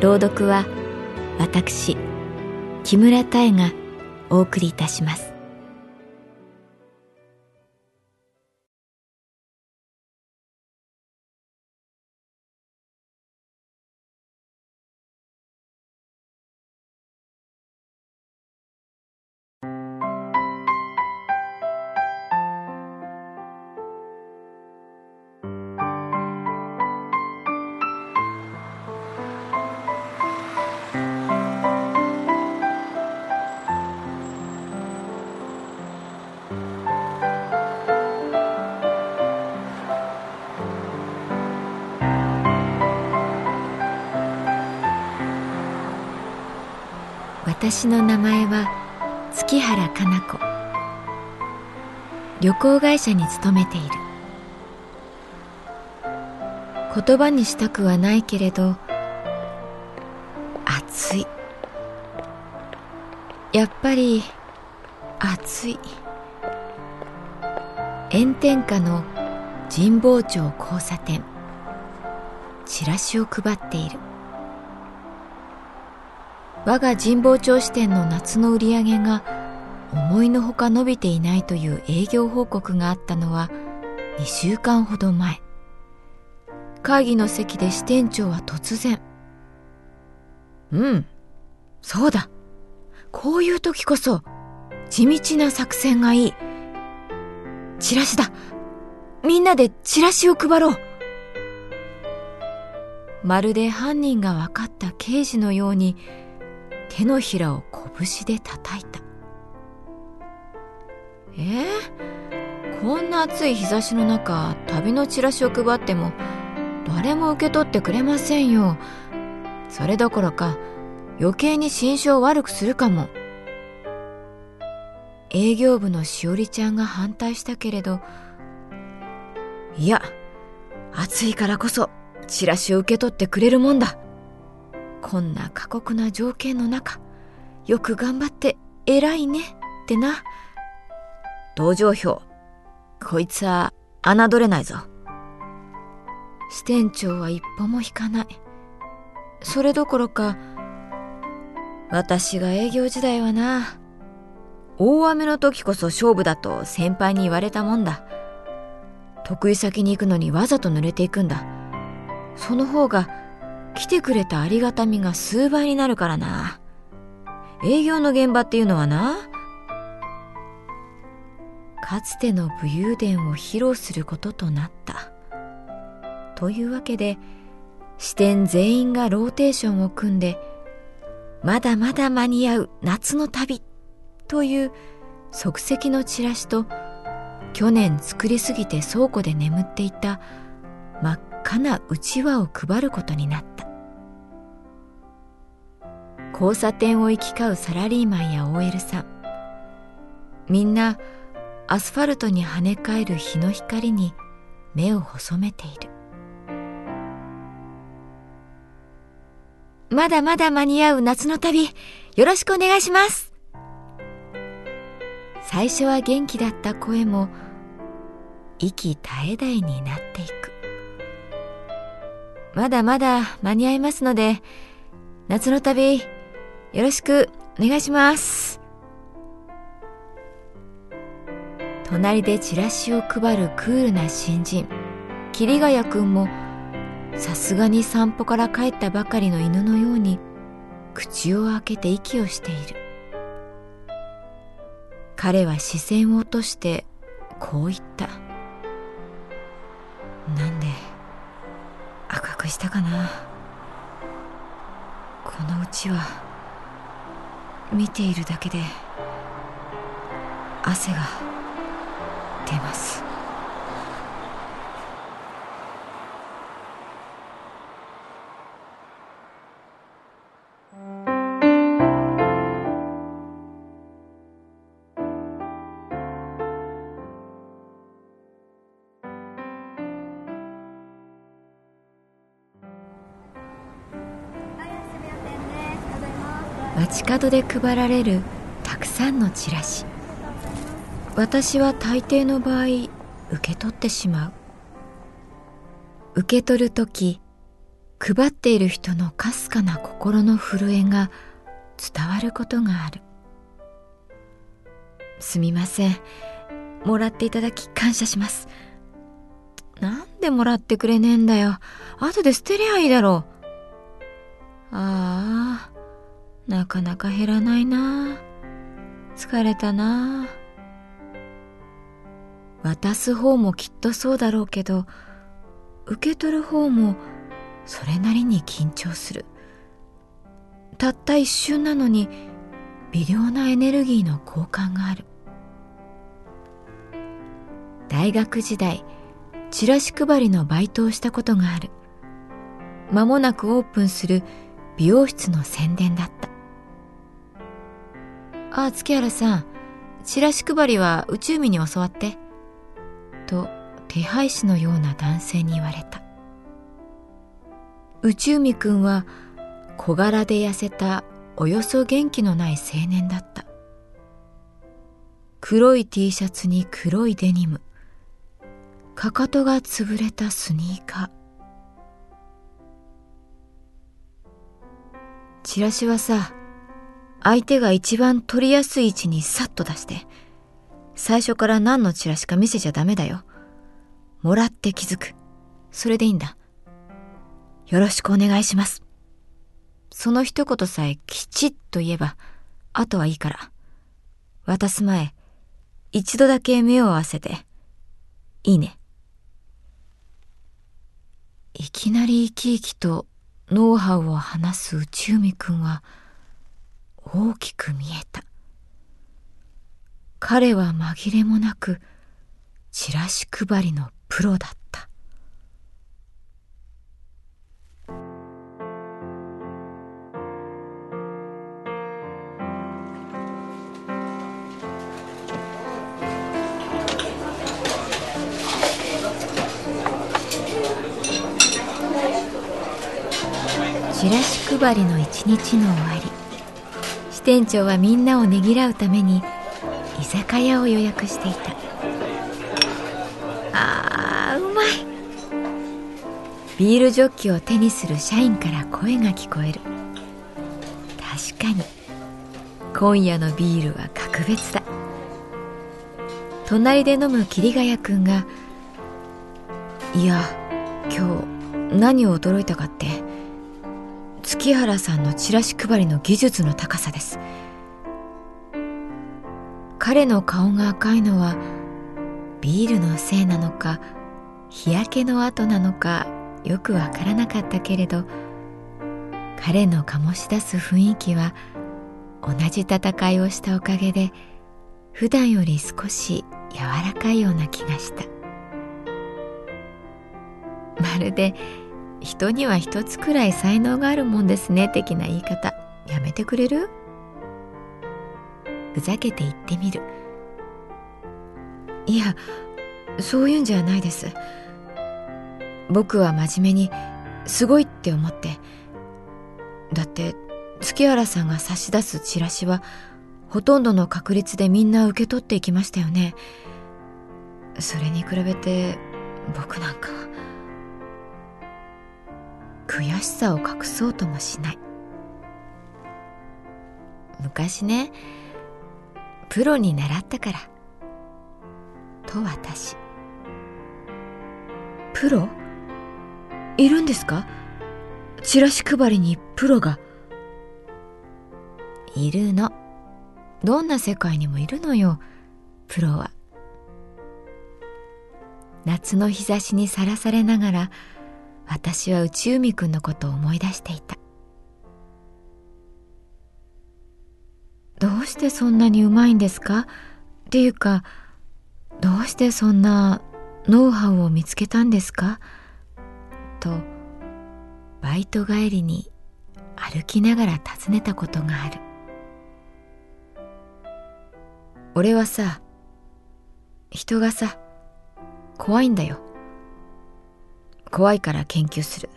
朗読は私木村多江がお送りいたします。私の名前は月原かな子。旅行会社に勤めている。言葉にしたくはないけれど暑い。やっぱり暑い。炎天下の神保町交差点。チラシを配っている。我が神保町支店の夏の売り上げが思いのほか伸びていないという営業報告があったのは2週間ほど前。会議の席で支店長は突然「うん。そうだ。こういう時こそ地道な作戦がいい。チラシだ。みんなでチラシを配ろう」まるで犯人が分かった刑事のように手のひらを拳で叩いた。えー、こんな暑い日差しの中旅のチラシを配っても誰も受け取ってくれませんよ。それどころか余計に心象を悪くするかも。営業部のしおりちゃんが反対したけれどいや暑いからこそチラシを受け取ってくれるもんだ。こんな過酷な条件の中よく頑張って偉いねってな。同情票こいつは侮れないぞ。支店長は一歩も引かない。それどころか私が営業時代はな大雨の時こそ勝負だと先輩に言われたもんだ得意先に行くのにわざと濡れていくんだその方が来てくれたありがたみが数倍になるからな。営業の現場っていうのはな、かつての武勇伝を披露することとなった。というわけで、支店全員がローテーションを組んで、まだまだ間に合う夏の旅という即席のチラシと、去年作りすぎて倉庫で眠っていた真っ赤なうちわを配ることになった。交差点を行き交うサラリーマンや OL さん。みんなアスファルトに跳ね返る日の光に目を細めている。まだまだ間に合う夏の旅よろしくお願いします。最初は元気だった声も息絶え絶えになっていく。まだまだ間に合いますので夏の旅よろしくお願いします。隣でチラシを配るクールな新人桐ヶ谷くんもさすがに散歩から帰ったばかりの犬のように口を開けて息をしている。彼は視線を落としてこう言った。なんで赤くしたかな？このうちは見ているだけで汗が出ます。街角で配られるたくさんのチラシ。私は大抵の場合受け取ってしまう。受け取る時配っている人のかすかな心の震えが伝わることがある。すみません。もらっていただき感謝します。なんでもらってくれねえんだよ。後で捨てりゃいいだろう。ああなかなか減らないな。疲れたな。渡す方もきっとそうだろうけど受け取る方もそれなりに緊張する。たった一瞬なのに微量なエネルギーの交換がある。大学時代チラシ配りのバイトをしたことがある。間もなくオープンする美容室の宣伝だった。ああ、月原さん、チラシ配りは宇宙民に教わって。と、手配師のような男性に言われた。宇宙美くんは小柄で痩せたおよそ元気のない青年だった。黒い T シャツに黒いデニム。かかとが潰れたスニーカー。チラシはさ、相手が一番取りやすい位置にさっと出して、最初から何のチラシか見せちゃダメだよ。もらって気づく。それでいいんだ。よろしくお願いします。その一言さえきちっと言えば、あとはいいから。渡す前、一度だけ目を合わせて、いいね。いきなり生き生きとノウハウを話す内海くんは、大きく見えた。彼は紛れもなくチラシ配りのプロだった。チラシ配りの一日の終わり。店長はみんなをねぎらうために居酒屋を予約していた。あーうまい。ビールジョッキを手にする社員から声が聞こえる。確かに。今夜のビールは格別だ。隣で飲む桐ヶ谷君が「いや今日何を驚いたかって。月原さんのチラシ配りの技術の高さです。彼の顔が赤いのはビールのせいなのか日焼けの跡なのかよくわからなかったけれど彼の醸し出す雰囲気は同じ戦いをしたおかげで普段より少し柔らかいような気がした。まるで人には一つくらい才能があるもんですね的な言い方。やめてくれる？ふざけて言ってみる。いやそういうんじゃないです。僕は真面目にすごいって思って。だって月原さんが差し出すチラシはほとんどの確率でみんな受け取っていきましたよね。それに比べて僕なんか悔しさを隠そうともしない昔ねプロに習ったからと私プロ？いるんですか？チラシ配りにプロが。いるの。どんな世界にもいるのよ、プロは。夏の日差しにさらされながら、私は宇宙海くんのことを思い出していた。どうしてそんなにうまいんですか？っていうか、どうしてそんなノウハウを見つけたんですか？と、バイト帰りに歩きながら尋ねたことがある。俺はさ、人がさ、怖いんだよ。怖いから研究する。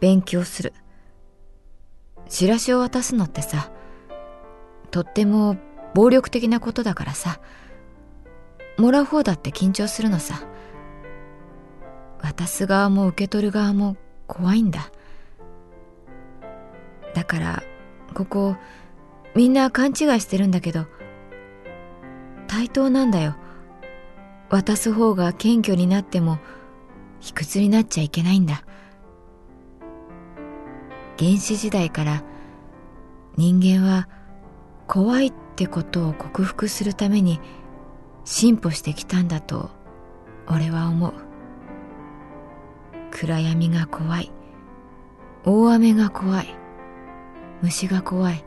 勉強する。チラシを渡すのってさ、とっても暴力的なことだからさ、もらう方だって緊張するのさ。渡す側も受け取る側も怖いんだ。だから、ここ、みんな勘違いしてるんだけど、対等なんだよ。渡す方が謙虚になっても、卑屈になっちゃいけないんだ。原始時代から人間は怖いってことを克服するために進歩してきたんだと俺は思う。暗闇が怖い。大雨が怖い。虫が怖い。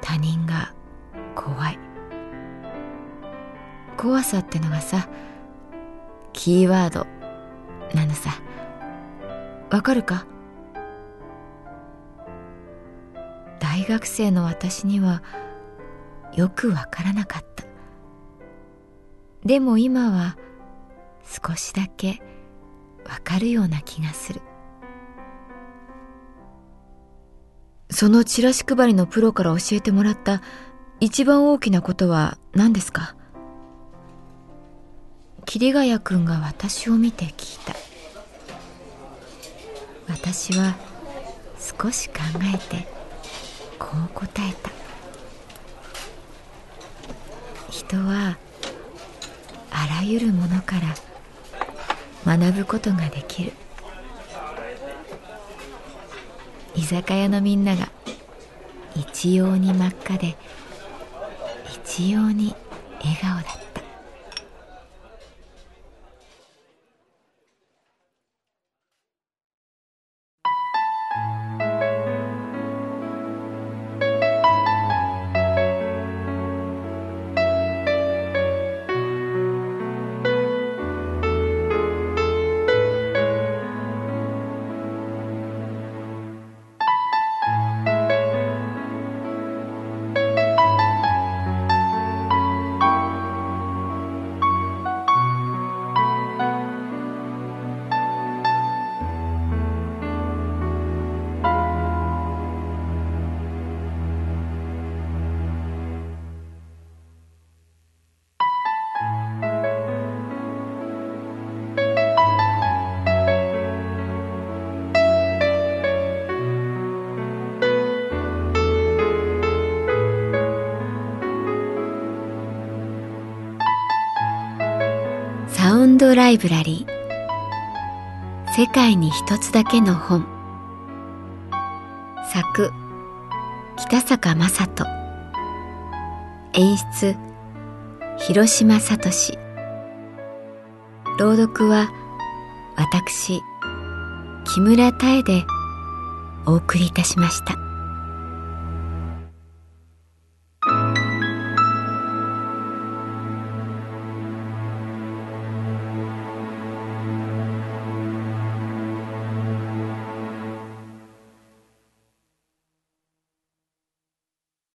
他人が怖い。怖さってのがさキーワードなのさ。わかるか？大学生の私にはよくわからなかった。でも今は少しだけわかるような気がする。そのチラシ配りのプロから教えてもらった一番大きなことは何ですか？桐ヶ谷君が私を見て聞いた。私は少し考えてこう答えた。人はあらゆるものから学ぶことができる。居酒屋のみんなが一様に真っ赤で一様に笑顔だった。イブラリー。世界に一つだけの本。作北坂雅人。演出広島聡。朗読は私木村多江でお送りいたしました。